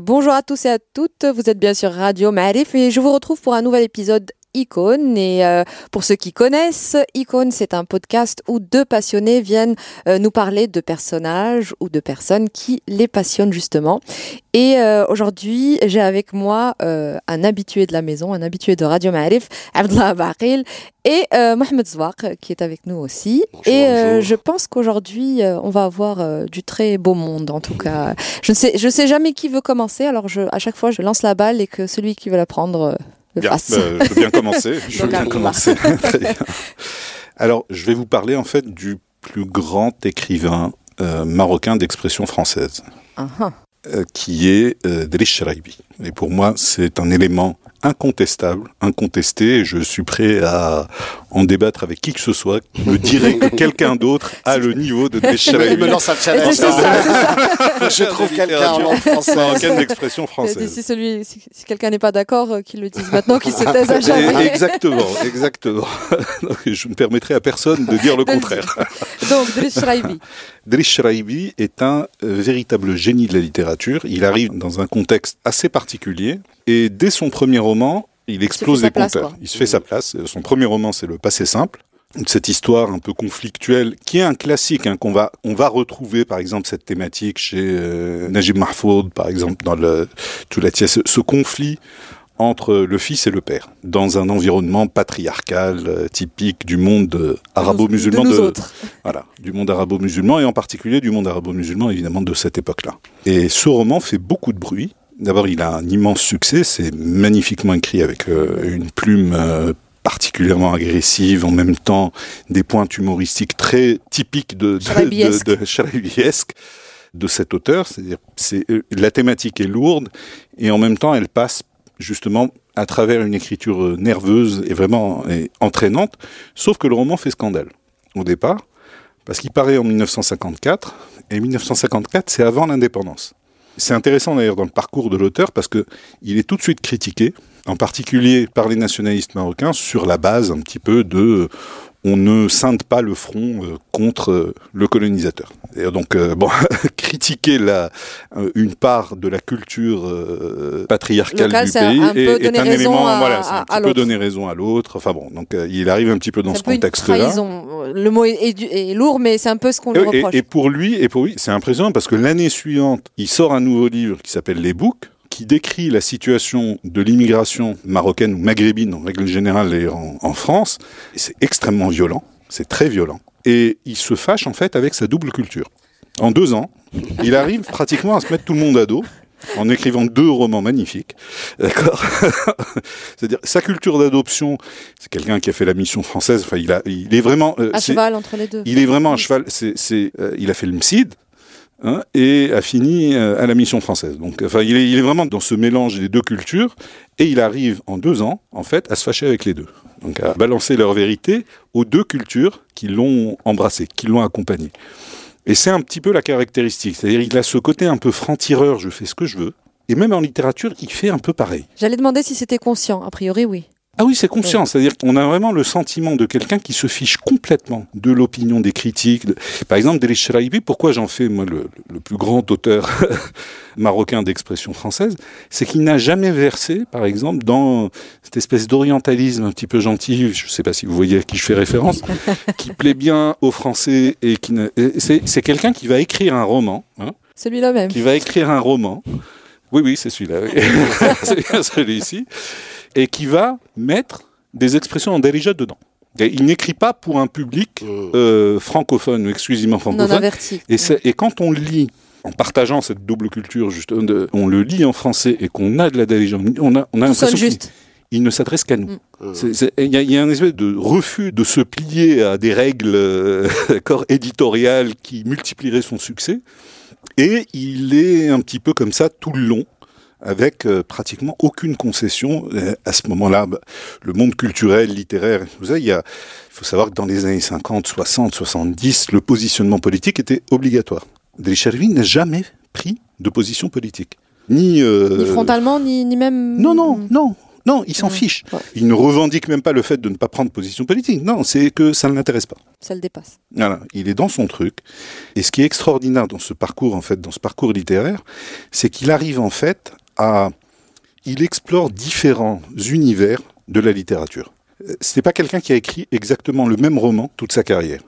Bonjour à tous et à toutes, vous êtes bien sur Radio Marif et je vous retrouve pour un nouvel épisode Icône. Et euh, pour ceux qui connaissent, Icône, c'est un podcast où deux passionnés viennent euh, nous parler de personnages ou de personnes qui les passionnent justement. Et euh, aujourd'hui, j'ai avec moi un habitué de la maison, un habitué de Radio Ma'arif, Abdullah Baqil, et Mohamed Zouak, qui est avec nous aussi. et je pense qu'aujourd'hui, on va avoir du très beau monde, en tout cas. Je ne sais, je sais jamais qui veut commencer, alors je, à chaque fois, je lance la balle et que celui qui veut la prendre Bien, bah, je veux bien commencer. Je veux bien commencer. Alors, je vais vous parler en fait du plus grand écrivain euh, marocain d'expression française, uh-huh. euh, qui est euh, Driss Et pour moi, c'est un élément incontestable, incontesté, et je suis prêt à en débattre avec qui que ce soit, me dirait que quelqu'un d'autre a le niveau de Deschalaï. Il me lance un challenge. Ça, ça. je trouve quelqu'un en français. Marocaine d'expression française. Si, celui, si, quelqu'un n'est pas d'accord, euh, qu'il le dise maintenant, qu'il se taise à jamais. Exactement, exactement. Donc, je ne permettrai à personne de dire le contraire. Donc, Driss Driss est un euh, véritable génie de la littérature. Il arrive dans un contexte assez particulier, et dès son premier roman, il explose les compteurs. Il se fait sa place. Son premier roman, c'est Le Passé simple. Cette histoire un peu conflictuelle, qui est un classique, hein, qu'on va, on va retrouver par exemple cette thématique chez euh, Najib Mahfoud, par exemple dans le ce, ce conflit entre le fils et le père, dans un environnement patriarcal euh, typique du monde arabo-musulman de, voilà, du monde arabo-musulman et en particulier du monde arabo-musulman évidemment de cette époque-là. Et ce roman fait beaucoup de bruit D'abord, il a un immense succès. C'est magnifiquement écrit avec euh, une plume euh, particulièrement agressive, en même temps des points humoristiques très typiques de de, de, de cet auteur. C'est-à-dire, c'est la thématique est lourde et en même temps, elle passe justement à travers une écriture nerveuse et vraiment entraînante. Sauf que le roman fait scandale au départ parce qu'il paraît en 1954 et 1954, c'est avant l'indépendance. C'est intéressant d'ailleurs dans le parcours de l'auteur parce que il est tout de suite critiqué, en particulier par les nationalistes marocains, sur la base un petit peu de on ne scinde pas le front euh, contre euh, le colonisateur. Et donc, euh, bon, critiquer la, une part de la culture patriarcale du pays un est, un élément, voilà, un petit peu donner raison à l'autre. Enfin bon, donc il arrive un petit peu dans ce contexte-là. Le mot est, lourd, mais c'est un peu ce qu'on lui reproche. Et, et, pour lui, et pour lui, c'est impressionnant parce que l'année suivante, il sort un nouveau livre qui s'appelle Les Boucs qui décrit la situation de l'immigration marocaine ou maghrébine en règle générale en, en France. C'est extrêmement violent, c'est très violent. Et il se fâche en fait avec sa double culture. En deux ans, il arrive pratiquement à se mettre tout le monde à dos en écrivant deux romans magnifiques. D'accord C'est-à-dire, sa culture d'adoption, c'est quelqu'un qui a fait la mission française, enfin, il, a, il est vraiment... Euh, à cheval entre les deux. Il est vraiment à cheval, c'est, euh, il a fait le MSID, Hein, et a fini euh, à la mission française. Donc, enfin, il est, il est, vraiment dans ce mélange des deux cultures, et il arrive en deux ans, en fait, à se fâcher avec les deux. Donc, à balancer leur vérité aux deux cultures qui l'ont embrassé, qui l'ont accompagné. Et c'est un petit peu la caractéristique, c'est-à-dire il a ce côté un peu franc-tireur, je fais ce que je veux, et même en littérature, il fait un peu pareil. J'allais demander si c'était conscient, a priori oui. Ah oui, c'est conscient. C'est-à-dire qu'on a vraiment le sentiment de quelqu'un qui se fiche complètement de l'opinion des critiques. Par exemple, Delish Shraibi, pourquoi j'en fais, moi, le, plus grand auteur marocain d'expression française, c'est qu'il n'a jamais versé, par exemple, dans cette espèce d'orientalisme un petit peu gentil, je ne sais pas si vous voyez à qui je fais référence, qui plaît bien aux Français et qui c'est quelqu'un qui va écrire un roman. Hein, Celui-là même. Qui va écrire un roman. Oui, oui, c'est celui-là. c'est celui-ci et qui va mettre des expressions en dérija dedans. Il n'écrit pas pour un public euh. Euh, francophone ou exclusivement francophone. Et, et, quand on lit, en partageant cette double culture, juste, on le lit en français et qu'on a de la dérija, on a, on a l'impression qu'il ne s'adresse qu'à nous. Mm. Il y, a un espèce de refus de se plier à des règles euh, éditoriales qui multiplieraient son succès. Et il est un petit peu comme ça tout le long. Avec euh, pratiquement aucune concession. Euh, à ce moment-là, bah, le monde culturel, littéraire, vous savez, il, y a, il faut savoir que dans les années 50, 60, 70, le positionnement politique était obligatoire. Delicharvi n'a jamais pris de position politique. Ni, euh, Ni frontalement, ni, ni même. Non, non, non. Non, il s'en fiche. Ouais. Il ne revendique même pas le fait de ne pas prendre position politique. Non, c'est que ça ne l'intéresse pas. Ça le dépasse. Voilà, il est dans son truc. Et ce qui est extraordinaire dans ce parcours, en fait, dans ce parcours littéraire, c'est qu'il arrive en fait il explore différents univers de la littérature. Euh, C'est pas quelqu'un qui a écrit exactement le même roman toute sa carrière.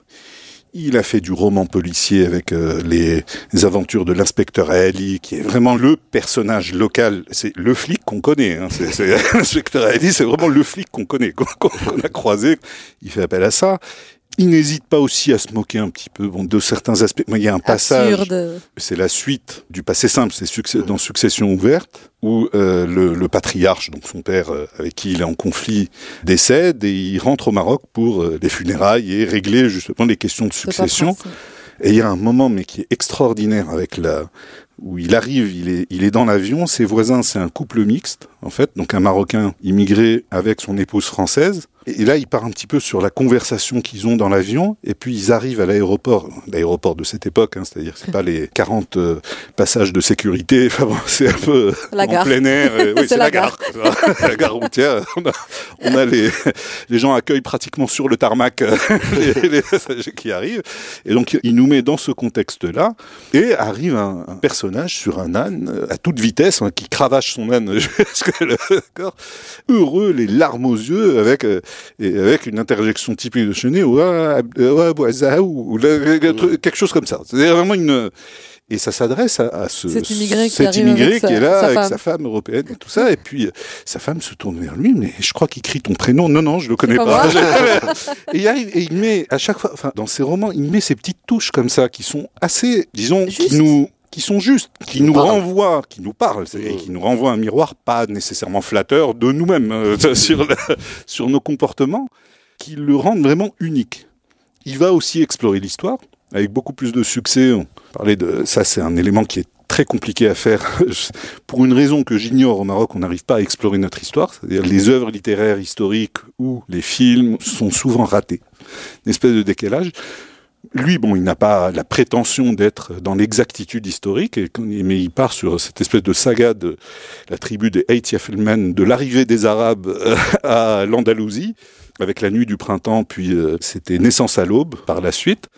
Il a fait du roman policier avec euh, les, aventures de l'inspecteur Ali, qui est vraiment le personnage local. C'est le flic qu'on connaît. Hein. L'inspecteur Ali, c'est vraiment le flic qu'on connaît, qu'on, qu'on a croisé. Il fait appel à ça. Il n'hésite pas aussi à se moquer un petit peu bon, de certains aspects. Il y a un passage c'est la suite du passé simple, c'est succès- dans Succession ouverte, où euh, le, le patriarche, donc son père euh, avec qui il est en conflit, décède et il rentre au Maroc pour euh, les funérailles et régler justement les questions de succession. Et il y a un moment, mais qui est extraordinaire, avec la où il arrive, il est, il est dans l'avion, ses voisins, c'est un couple mixte, en fait, donc un Marocain immigré avec son épouse française. Et là, il part un petit peu sur la conversation qu'ils ont dans l'avion, et puis ils arrivent à l'aéroport, l'aéroport de cette époque, hein, c'est-à-dire c'est pas les 40 euh, passages de sécurité, enfin bon, c'est un peu La en gare. plein air. oui, C'est c'est la la gare. la gare routière. On a, on a les, les gens accueillent pratiquement sur le tarmac euh, les, les passagers qui arrivent. Et donc, il nous met dans ce contexte-là. Et arrive un, un personnage sur un âne euh, à toute vitesse, hein, qui cravache son âne jusqu'à le corps. Heureux, les larmes aux yeux, avec, euh, et avec une interjection typique de Chenet, ou quelque chose comme ça. C'est vraiment une. Et ça s'adresse à, à ce, Cet immigré qui cet immigré avec sa- qui est là sa avec sa femme européenne et tout ça. Et puis euh, sa femme se tourne vers lui, mais je crois qu'il crie ton prénom. Non, non, je le connais pas pas. et il arrive et il met à chaque fois, enfin dans ses romans, il met ces petites touches comme ça qui sont assez, disons, Juste. qui nous qui sont justes, qui nous renvoient, qui nous parlent, et qui nous renvoient un miroir pas nécessairement flatteur de nous-mêmes euh, sur, la- sur nos comportements, qui le rendent vraiment unique. Il va aussi explorer l'histoire avec beaucoup plus de succès. On parlait de ça, c'est un élément qui est très compliqué à faire pour une raison que j'ignore au Maroc. On n'arrive pas à explorer notre histoire, c'est-à-dire les œuvres littéraires historiques ou les films sont souvent ratés, une espèce de décalage. Lui, bon, il n'a pas la prétention d'être dans l'exactitude historique, mais il part sur cette espèce de saga de la tribu des Eight Yafelmen, de l'arrivée des Arabes euh, à l'Andalousie, avec la nuit du printemps, puis euh, c'était Naissance à l'aube par la suite,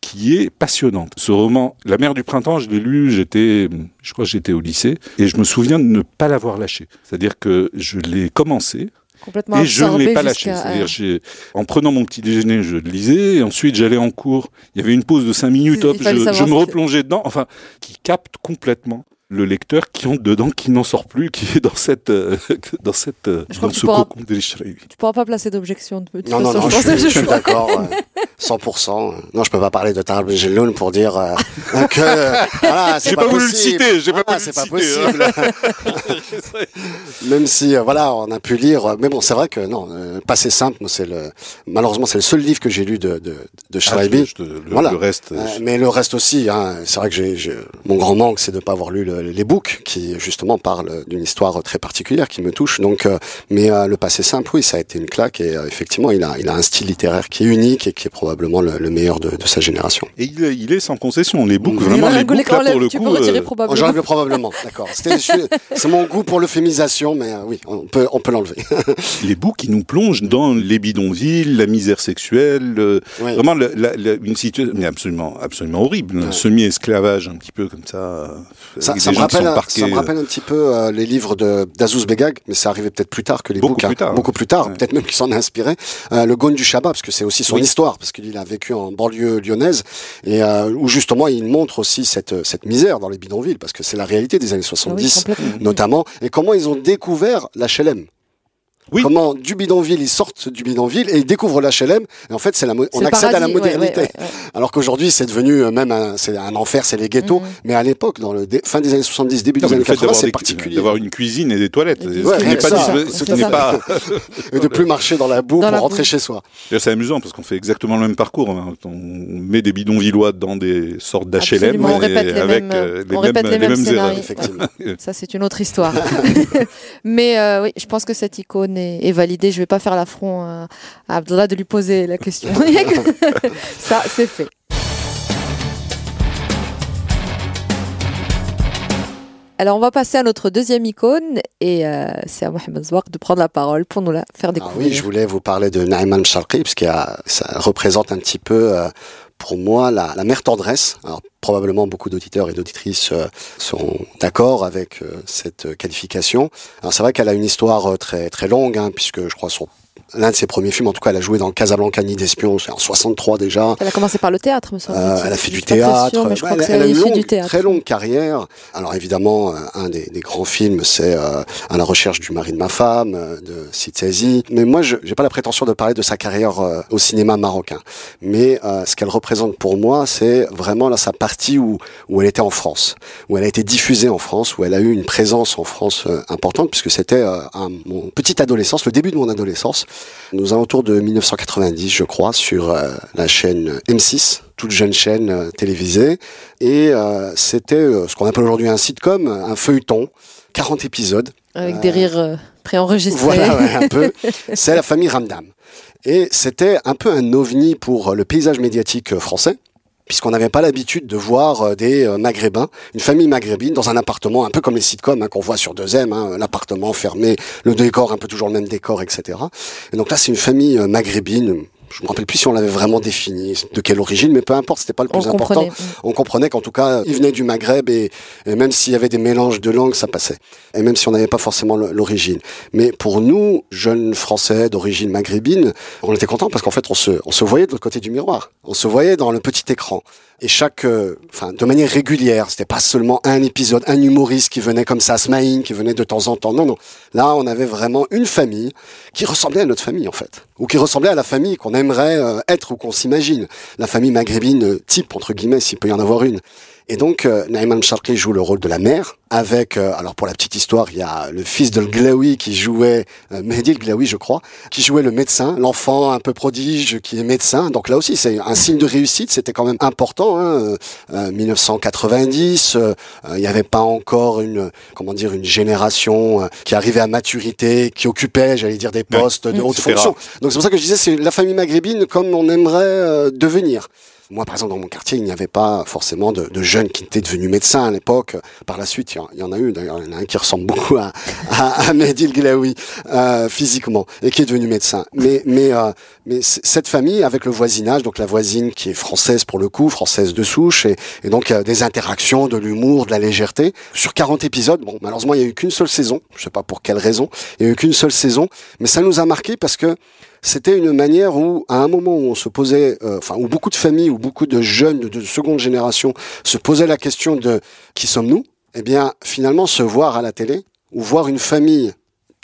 qui est passionnante. Ce roman, La mer du printemps, je l'ai lu, j'étais, je crois que j'étais au lycée, et je me souviens de ne pas l'avoir lâché. C'est-à-dire que je l'ai commencé, Complètement et je ne l'ai pas lâché. C'est-à-dire, en prenant mon petit déjeuner, je le lisais, et ensuite j'allais en cours. Il y avait une pause de cinq minutes, Il hop, je, me replongeais dedans. Enfin, qui capte complètement le lecteur qui entre dedans, qui n'en sort plus, qui est dans cette, euh, dans cette, euh, dans ce tu pourras- cocon d'El-Shraïbi. Tu pourras pas placer d'objection. de toute Non, non, façon, non, je je, je suis d'accord. euh, 100%. Non, je peux pas parler de Tarab Gelloun pour dire euh, que voilà, c'est J'ai pas, pas voulu le possible. citer, j'ai pas Voilà, voulu c'est le pas citer, hein. possible. Même si euh, voilà, on a pu lire, mais bon, c'est vrai que non, euh, Passé simple, c'est le malheureusement c'est le seul livre que j'ai lu de de, de Ah, le, Voilà. le reste, Euh, mais le reste aussi, hein, c'est vrai que j'ai- mon grand manque, c'est de pas avoir lu le- les books qui justement parlent d'une histoire très particulière qui me touche. Donc, euh, mais euh, le passé simple, oui, ça a été une claque et euh, effectivement, il a, il a un style littéraire qui est unique et qui est probablement le, le meilleur de, de sa génération. Et il, est- il est sans concession. Les books, vraiment, les books, là, pour le tu coup, peux retirer euh, Oh, probablement. J'enlève probablement, d'accord. C'est mon goût pour l'euphémisation, mais euh, oui, on peut, on peut l'enlever. les books qui nous plongent dans les bidonvilles, la misère sexuelle, euh, Oui. vraiment la- la- la- une situation mais absolument, absolument horrible, un Ouais. semi-esclavage un petit peu comme ça. euh, ça des me gens qui rappelle, sont un- parqués, ça me rappelle un petit peu euh, les livres de d'Azouz Begag, mais ça arrivait peut-être plus tard que les Beaucoup books, hein. plus tard. beaucoup plus tard, Ouais. peut-être même qu'il s'en a inspiré. Euh, le Gaune du Shabbat, parce que c'est aussi son Oui. histoire, parce qu'il a vécu en banlieue lyonnaise et euh, où justement il montre aussi cette cette misère dans les bidonvilles, parce que c'est la réalité des années Ah oui, 70 complètement. notamment, et comment ils ont découvert l'HLM. Oui. Comment du bidonville, ils sortent du bidonville et ils découvrent l'HLM. Et en fait, c'est la, mo- on accède à la modernité. ouais, ouais, ouais. Alors qu'aujourd'hui, c'est devenu euh, même un, c'est un enfer, c'est les ghettos. Mhm. Mais à l'époque, dans le dé- fin des années 70, début Non, des années le fait 80, d'avoir c'est des- particulier. d'avoir une cuisine et des toilettes, ce qui n'est pas, ça. dis- ce C'est qui n'est ça. pas, Et de plus marcher dans la boue Dans pour la rentrer boue. chez soi. D'ailleurs, c'est amusant parce qu'on fait exactement le même parcours. hein. On met des bidonvillois dans des sortes d'HLM Absolument, on et répète les avec mêmes- euh, on répète les mêmes erreurs. Ça, c'est une autre histoire. Mais euh, oui, je pense que cette icône est, est validée. Je vais pas faire l'affront à, à Abdallah de lui poser la question. Ça, c'est fait. Alors, on va passer à notre deuxième icône et euh, c'est à Mohamed Zouak de prendre la parole pour nous la faire Ah découvrir. oui, je voulais vous parler de Naïman Sharqi, parce que ça représente un petit peu, euh, pour moi, la, mère tendresse. Alors, probablement beaucoup d'auditeurs et d'auditrices euh, seront d'accord avec euh, cette qualification. Alors, c'est vrai qu'elle a une histoire euh, très très longue, hein, puisque je crois son l'un de ses premiers films, en tout cas, elle a joué dans Casablanca Nid d'espion, c'est en 63 déjà. Elle a commencé par le théâtre, me semble. Euh, elle a fait du théâtre. crois que elle, elle a une longue, du théâtre. très longue carrière. Alors évidemment, euh, un des, des grands films, c'est euh, À la recherche du mari de ma femme euh, de Saizi. Mais moi, je n'ai pas la prétention de parler de sa carrière euh, au cinéma marocain. Mais ce qu'elle représente pour moi, c'est vraiment là sa partie où où elle était en France, où elle a été diffusée en France, où elle a eu une présence en France importante, puisque c'était un- mon petite adolescence, le début de mon adolescence, nous alentours de 1990, je crois, sur euh, la chaîne M6, toute jeune chaîne euh, télévisée. Et euh, c'était ce qu'on appelle aujourd'hui un sitcom, un feuilleton, 40 épisodes. Avec des rires préenregistrés. Voilà, ouais, un peu. C'est la famille Ramdam. Et c'était un peu un ovni pour le paysage médiatique français puisqu'on n'avait pas l'habitude de voir euh, des euh, maghrébins, une famille maghrébine dans un appartement, un peu comme les sitcoms hein, qu'on voit sur 2M, hein, l'appartement fermé, le décor, un peu toujours le même décor, etc. Et donc là, c'est une famille euh, maghrébine, je me rappelle plus si on l'avait vraiment défini, de quelle origine, mais peu importe, c'était pas le On plus important comprenait. on comprenait qu'en tout cas, il venait du Maghreb et, et même s'il y avait des mélanges de langues, ça passait. Et même si on n'avait pas forcément l'origine. Mais pour nous, jeunes Français d'origine maghrébine, on était contents parce qu'en fait, on se, on se voyait de l'autre côté du miroir. On se voyait dans le petit écran. Et chaque, euh, enfin, de manière régulière, c'était pas seulement un épisode, un humoriste qui venait comme ça, Smaïn, qui venait de temps en temps. Non, non. Là, on avait vraiment une famille qui ressemblait à notre famille, en fait. Ou qui ressemblait à la famille qu'on aimerait euh, être ou qu'on s'imagine. La famille maghrébine euh, type, entre guillemets, s'il peut y en avoir une. Et donc, euh, Naïman Sharkey joue le rôle de la mère, avec, euh, alors pour la petite histoire, il y a le fils de Glaoui qui jouait, euh, Mehdi Glaoui, je crois, qui jouait le médecin, l'enfant un peu prodige qui est médecin. Donc là aussi, c'est un signe de réussite, c'était quand même important. Hein, euh, euh, 1990, euh, euh, il n'y avait pas encore une, comment dire, une génération qui arrivait à maturité, qui occupait, j'allais dire, des Ouais. postes de Mmh. haute fonction. rare. Donc c'est pour ça que je disais, c'est la famille maghrébine comme on aimerait euh, devenir. Moi, par exemple, dans mon quartier, il n'y avait pas forcément de, jeunes qui étaient devenus médecins à l'époque. Par la suite, il y en- a eu. D'ailleurs, il y en a un qui ressemble beaucoup à, à, à Mehdi Glaoui euh, physiquement et qui est devenu médecin. Mais, mais, euh, mais cette famille, avec le voisinage, donc la voisine qui est française pour le coup, française de souche, et, et donc euh, des interactions, de l'humour, de la légèreté. Sur 40 épisodes, bon, malheureusement, il n'y a eu qu'une seule saison. Je sais pas pour quelle raison. Il n'y a eu qu'une seule saison, mais ça nous a marqué parce que c'était une manière où, à un moment où on se posait, euh, enfin, où beaucoup de familles, où beaucoup de jeunes de, de seconde génération se posaient la question de qui sommes-nous? Eh bien, finalement, se voir à la télé ou voir une famille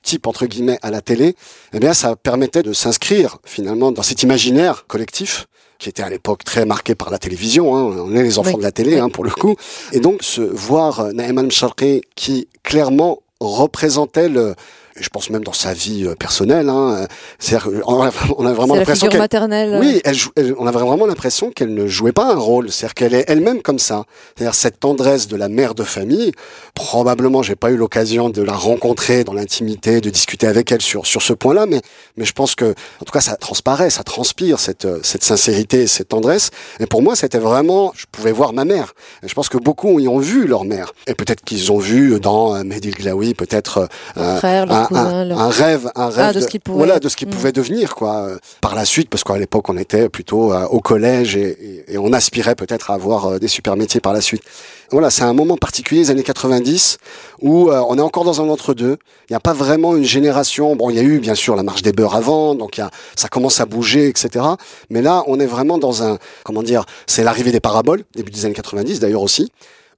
type entre guillemets à la télé, eh bien, ça permettait de s'inscrire finalement dans cet imaginaire collectif qui était à l'époque très marqué par la télévision. Hein. On est les enfants Oui. de la télé, hein, pour le coup. Et donc, se voir euh, Naïman Sharqi qui clairement représentait le, je pense même dans sa vie euh, personnelle, hein, euh, c'est-à-dire on a, on a vraiment C'est l'impression qu'elle maternelle. oui, elle, jou- elle- on avait vraiment l'impression qu'elle ne jouait pas un rôle, c'est-à-dire qu'elle est elle-même comme ça. C'est-à-dire cette tendresse de la mère de famille. Probablement, j'ai pas eu l'occasion de la rencontrer dans l'intimité, de discuter avec elle sur sur ce point-là, mais mais je pense que en tout cas ça transparaît, ça transpire cette euh, cette sincérité, et cette tendresse. Et pour moi, c'était vraiment, je pouvais voir ma mère. Et je pense que beaucoup y ont vu leur mère. Et peut-être qu'ils ont vu dans euh, Mehdi Glaoui peut-être euh, frère, leur un, un- leur- un rêve, un rêve de ce qu'il pouvait voilà, de ce qu'il Mm. pouvait devenir quoi. Par la suite, parce qu'à l'époque on était plutôt euh, au collège et, et- et on aspirait peut-être à avoir euh, des super métiers par la suite. Voilà, c'est un moment particulier, les années 90, où euh, on est encore dans un entre-deux. Il n'y a pas vraiment une génération. Bon, il y a eu bien sûr la marche des beurs avant, donc il y a, ça commence à bouger, etc. Mais là, on est vraiment dans un, comment dire, c'est l'arrivée des paraboles, début des années 90 d'ailleurs aussi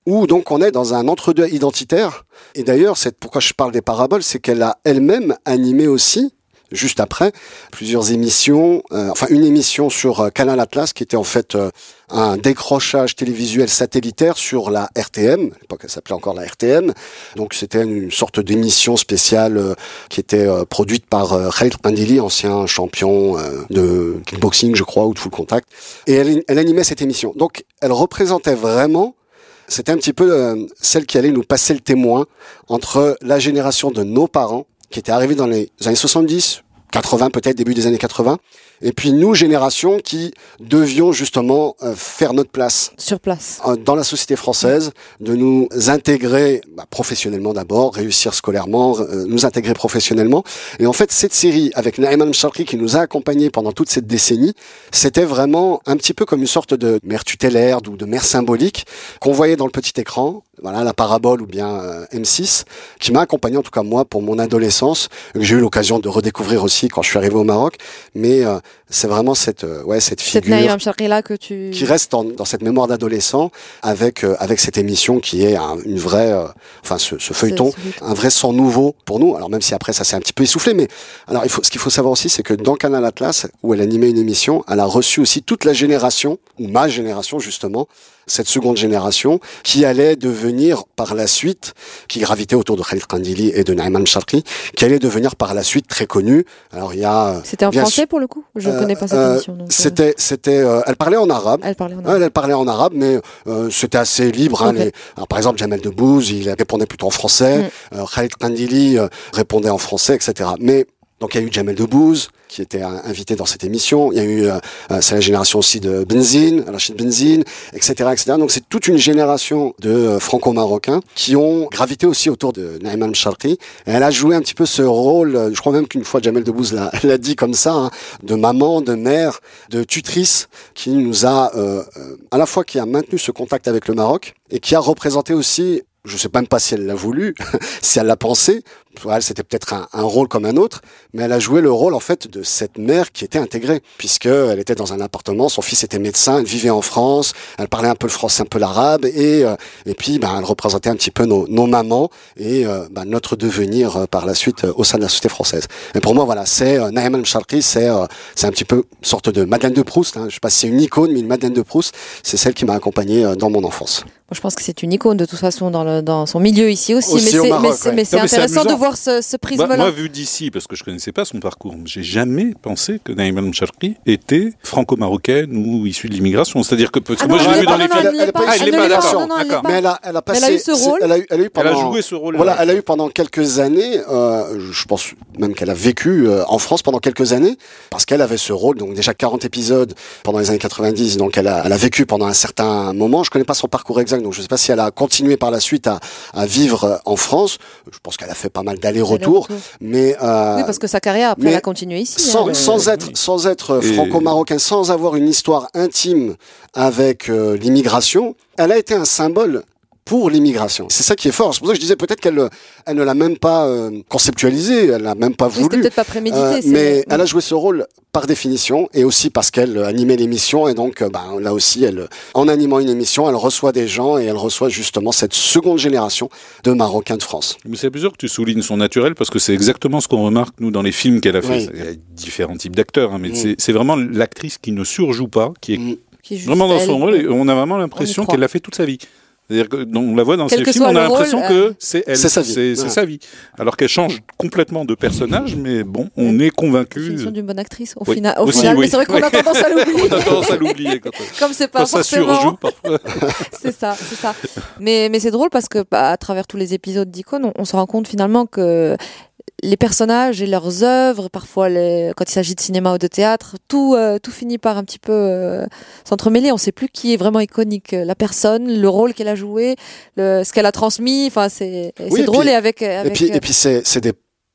où donc on est dans un entre-deux identitaire. Et d'ailleurs, c'est pourquoi je parle des paraboles, c'est qu'elle a elle-même animé aussi juste après, plusieurs émissions, euh, enfin une émission sur euh, Canal Atlas qui était en fait euh, un décrochage télévisuel satellitaire sur la RTM, à l'époque elle s'appelait encore la RTM, donc c'était une sorte d'émission spéciale qui était produite par Khalid Qandili, ancien champion de kickboxing je crois ou de full contact, et elle, elle animait cette émission. Donc elle représentait vraiment c'était un petit peu celle qui allait nous passer le témoin entre la génération de nos parents qui était arrivé dans les années 70, 80 peut-être, début des années 80, et puis nous, génération, qui devions justement euh, faire notre place. Sur place. Euh, dans la société française, de nous intégrer bah, professionnellement d'abord, réussir scolairement, euh, nous intégrer professionnellement. Et en fait, cette série, avec Naïman Mcharki qui nous a accompagnés pendant toute cette décennie, c'était vraiment un petit peu comme une sorte de mère tutélaire ou de mère symbolique qu'on voyait dans le petit écran, voilà la parabole ou bien M6, qui m'a accompagné en tout cas moi pour mon adolescence, que j'ai eu l'occasion de redécouvrir aussi quand je suis arrivé au Maroc. Mais c'est vraiment cette euh, ouais cette figure là que tu qui reste dans, dans cette mémoire d'adolescent avec euh, avec cette émission qui est une vraie euh, enfin ce, ce feuilleton un vrai sang nouveau pour nous alors même si après ça s'est un petit peu essoufflé mais alors il faut ce qu'il faut savoir aussi c'est que dans Canal Atlas où elle animait une émission elle a reçu aussi toute la génération ou ma génération justement cette seconde génération qui allait devenir par la suite, qui gravitait autour de Khalid Kandili et de Naïman Sharqi, qui allait devenir par la suite très connue. Alors il y a C'était en français pour le coup. Je ne connais pas cette euh, émission. Euh, c'était c'était euh, elle parlait en arabe. Elle parlait en arabe. elle parlait en arabe mais c'était assez libre hein, les... Alors, par exemple Jamel Debbouze, il répondait plutôt en français, mm. Khalid Kandili répondait en français etc. Mais donc il y a eu Jamel Debbouze qui était invité dans cette émission. Il y a eu, euh, euh, c'est la génération aussi de Benzine, Rachid Benzine, etc., etc. Donc c'est toute une génération de euh, franco-marocains qui ont gravité aussi autour de Naïman Sharqi. Et elle a joué un petit peu ce rôle, je crois même qu'une fois Jamel Debbouze l'a dit comme ça, hein, de maman, de mère, de tutrice, qui nous a à la fois qui a maintenu ce contact avec le Maroc et qui a représenté aussi je sais même pas si elle l'a voulu, si elle l'a pensé. Pour elle, c'était peut-être un, un, rôle comme un autre, mais elle a joué le rôle en fait de cette mère qui était intégrée, puisque elle était dans un appartement, son fils était médecin, elle vivait en France, elle parlait un peu le français, un peu l'arabe, et euh, et puis ben, elle représentait un petit peu nos, nos mamans et euh, ben, notre devenir euh, par la suite au sein de la société française. Et pour moi, voilà, c'est Naïm al-Sharqi, c'est c'est un petit peu une sorte de Madeleine de Proust. Hein. Je sais pas si c'est une icône, mais une Madeleine de Proust, c'est celle qui m'a accompagné dans mon enfance. Je pense que c'est une icône de toute façon dans, le, dans son milieu ici aussi. mais c'est intéressant de voir ce, ce prisme-là. Moi, vu d'ici, parce que je connaissais pas son parcours, j'ai jamais pensé que Naïm Sharqi était franco-marocaine ou issue de l'immigration. C'est-à-dire que, parce que ah moi, je l'ai vu dans les films. Elle, ah, elle est pas d'accord. Mais elle a, elle a passé. Elle a eu ce rôle. Elle a eu, elle a eu pendant, elle a joué ce rôle. Voilà, elle a eu pendant quelques années. Euh, je pense même qu'elle a vécu euh, en France pendant quelques années parce qu'elle avait ce rôle. Donc déjà 40 épisodes pendant les années 90. Donc elle a, elle a vécu pendant un certain moment. Je connais pas son parcours exact, donc je sais pas si elle a continué par la suite à, à vivre en France. Je pense qu'elle a fait pas mal d'allers-retours, mais euh, oui, parce que sa carrière après elle a continué ici. Sans, hein. sans être sans être franco-marocain, sans avoir une histoire intime avec euh, l'immigration, elle a été un symbole pour l'immigration. C'est ça qui est fort. C'est pour ça que je disais peut-être qu'elle elle ne l'a même pas euh, conceptualisé, elle l'a même pas voulu. peut-être pas prémédité. Euh, mais elle a joué ce rôle par définition et aussi parce qu'elle animait l'émission et donc euh, ben, là aussi elle en animant une émission elle reçoit des gens et elle reçoit justement cette seconde génération de Marocains de France. Mais c'est plusieurs que tu soulignes son naturel parce que c'est exactement ce qu'on remarque nous dans les films qu'elle a fait. Il y a différents types d'acteurs hein, mais mm. c'est vraiment l'actrice qui ne surjoue pas, qui est mm. vraiment dans son rôle et on a vraiment l'impression qu'elle l'a fait toute sa vie. C'est-à-dire que on la voit dans ces films, on a l'impression que euh, c'est elle, c'est sa vie, c'est sa vie. Alors qu'elle change complètement de personnage, mais bon, on est convaincu. C'est d'une bonne actrice au final. Au final, mais c'est vrai qu'on a tendance à l'oublier. on a tendance à l'oublier quand, comme c'est pas forcément. Ça parfois. c'est ça, c'est ça. Mais mais c'est drôle parce que bah, à travers tous les épisodes d'Icône, on, on se rend compte finalement que les personnages et leurs œuvres, parfois les, quand il s'agit de cinéma ou de théâtre, tout, euh, tout finit par un petit peu euh, s'entremêler. On ne sait plus qui est vraiment iconique, la personne, le rôle qu'elle a joué, le, ce qu'elle a transmis. Enfin, c'est drôle et, avec, avec, Et puis, et puis c'est des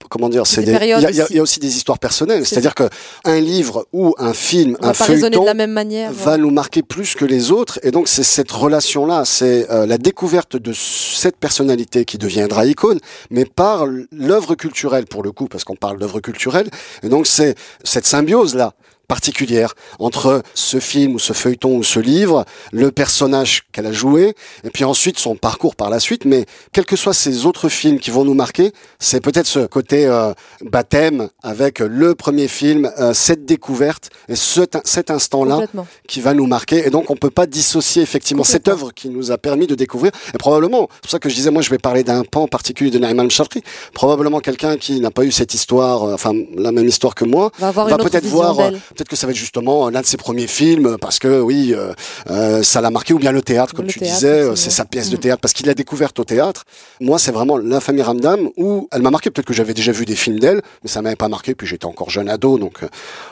comment dire, c'est il y, a aussi des histoires personnelles. C'est-à-dire que un livre ou un film, un feuilleton, de la même manière, va nous marquer plus que les autres. Et donc c'est cette relation-là, c'est euh, la découverte de cette personnalité qui deviendra icône, mais par l'œuvre culturelle pour le coup, parce qu'on parle d'œuvre culturelle. Et donc c'est cette symbiose là particulière entre ce film ou ce feuilleton ou ce livre, le personnage qu'elle a joué, et puis ensuite son parcours par la suite. Mais quels que soient ces autres films qui vont nous marquer, c'est peut-être ce côté euh, baptême avec le premier film, euh, cette découverte et ce, cet instant-là qui va nous marquer. Et donc on peut pas dissocier effectivement cette œuvre qui nous a permis de découvrir. Et probablement, c'est pour ça que je disais, moi je vais parler d'un pan particulier de Naïm al-Sharqi. Probablement quelqu'un qui n'a pas eu cette histoire, euh, enfin la même histoire que moi, va peut-être voir. Peut-être que ça va être justement l'un de ses premiers films, parce que oui, euh, euh, ça l'a marqué, ou bien le théâtre, comme Le tu théâtre, disais, euh, c'est sa pièce de Mm. théâtre, parce qu'il l'a découverte au théâtre. Moi, c'est vraiment La famille Ramdam, où elle m'a marqué, peut-être que j'avais déjà vu des films d'elle, mais ça m'avait pas marqué, puis j'étais encore jeune ado, donc euh,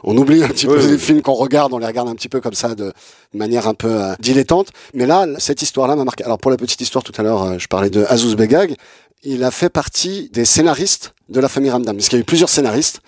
on oublie un petit Oui, peu oui. les films qu'on regarde, on les regarde un petit peu comme ça, de manière un peu euh, dilettante. Mais là, cette histoire-là m'a marqué. Alors pour la petite histoire, tout à l'heure, euh, je parlais de Azouz Begag, il a fait partie des scénaristes de la famille Ramdam, parce qu'il y a eu plusieurs scénaristes.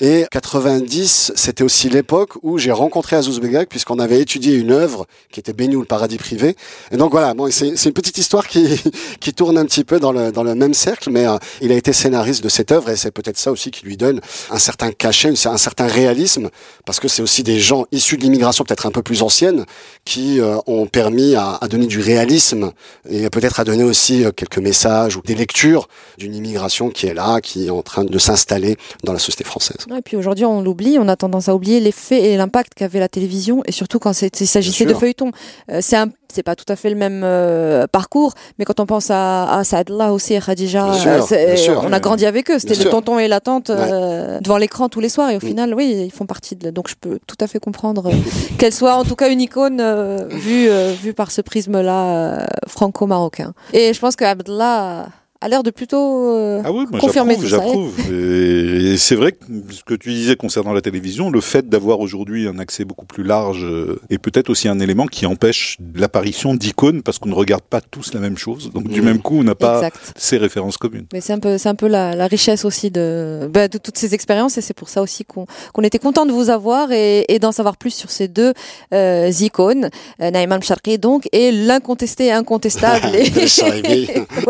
Et 90, c'était aussi l'époque où j'ai rencontré Azouz Begag, puisqu'on avait étudié une œuvre qui était Béni ou le paradis privé. Et donc voilà, bon, c'est une petite histoire qui, tourne un petit peu dans le, même cercle, mais euh, il a été scénariste de cette œuvre, et c'est peut-être ça aussi qui lui donne un certain cachet, un certain réalisme, parce que c'est aussi des gens issus de l'immigration peut-être un peu plus ancienne, qui euh, ont permis à, à donner du réalisme, et peut-être à donner aussi euh, quelques messages ou des lectures d'une immigration qui est là, qui est en train de s'installer dans la société française. Et puis aujourd'hui, on l'oublie, on a tendance à oublier l'effet et l'impact qu'avait la télévision, et surtout quand il s'agissait de feuilletons. Euh, c'est un c'est pas tout à fait le même euh, parcours, mais quand on pense à, à Saadallah aussi et Khadija, Bien sûr, euh, c'est- bien sûr. on a grandi avec eux. C'était le sûr. tonton et la tante euh, devant l'écran tous les soirs, et au Mm. final, oui, ils font partie de. Donc je peux tout à fait comprendre qu'elle soit en tout cas une icône vue, vue par ce prisme-là franco-marocain. Et je pense que Abdallah a l'air de plutôt euh, Ah oui, moi confirmer tout ça. j'approuve. Et, et c'est vrai que ce que tu disais concernant la télévision, le fait d'avoir aujourd'hui un accès beaucoup plus large euh, est peut-être aussi un élément qui empêche l'apparition d'icônes parce qu'on ne regarde pas tous la même chose. Donc du Mhm. même coup, on n'a pas exact. ces références communes. Mais c'est un peu, c'est un peu la, la richesse aussi de, bah, de toutes ces expériences et c'est pour ça aussi qu'on qu'on était content de vous avoir et, et d'en savoir plus sur ces deux euh, icônes, euh, Naïm Sharqi donc et l'incontesté incontestable et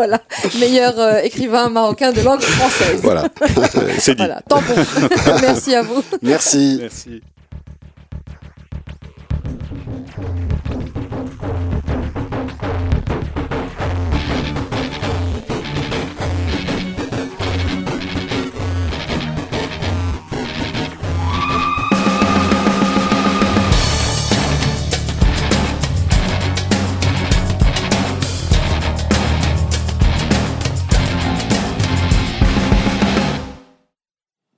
meilleur euh, écrivain marocain de langue française. Voilà, c'est dit. Voilà, tampon. Merci à vous. Merci. Merci.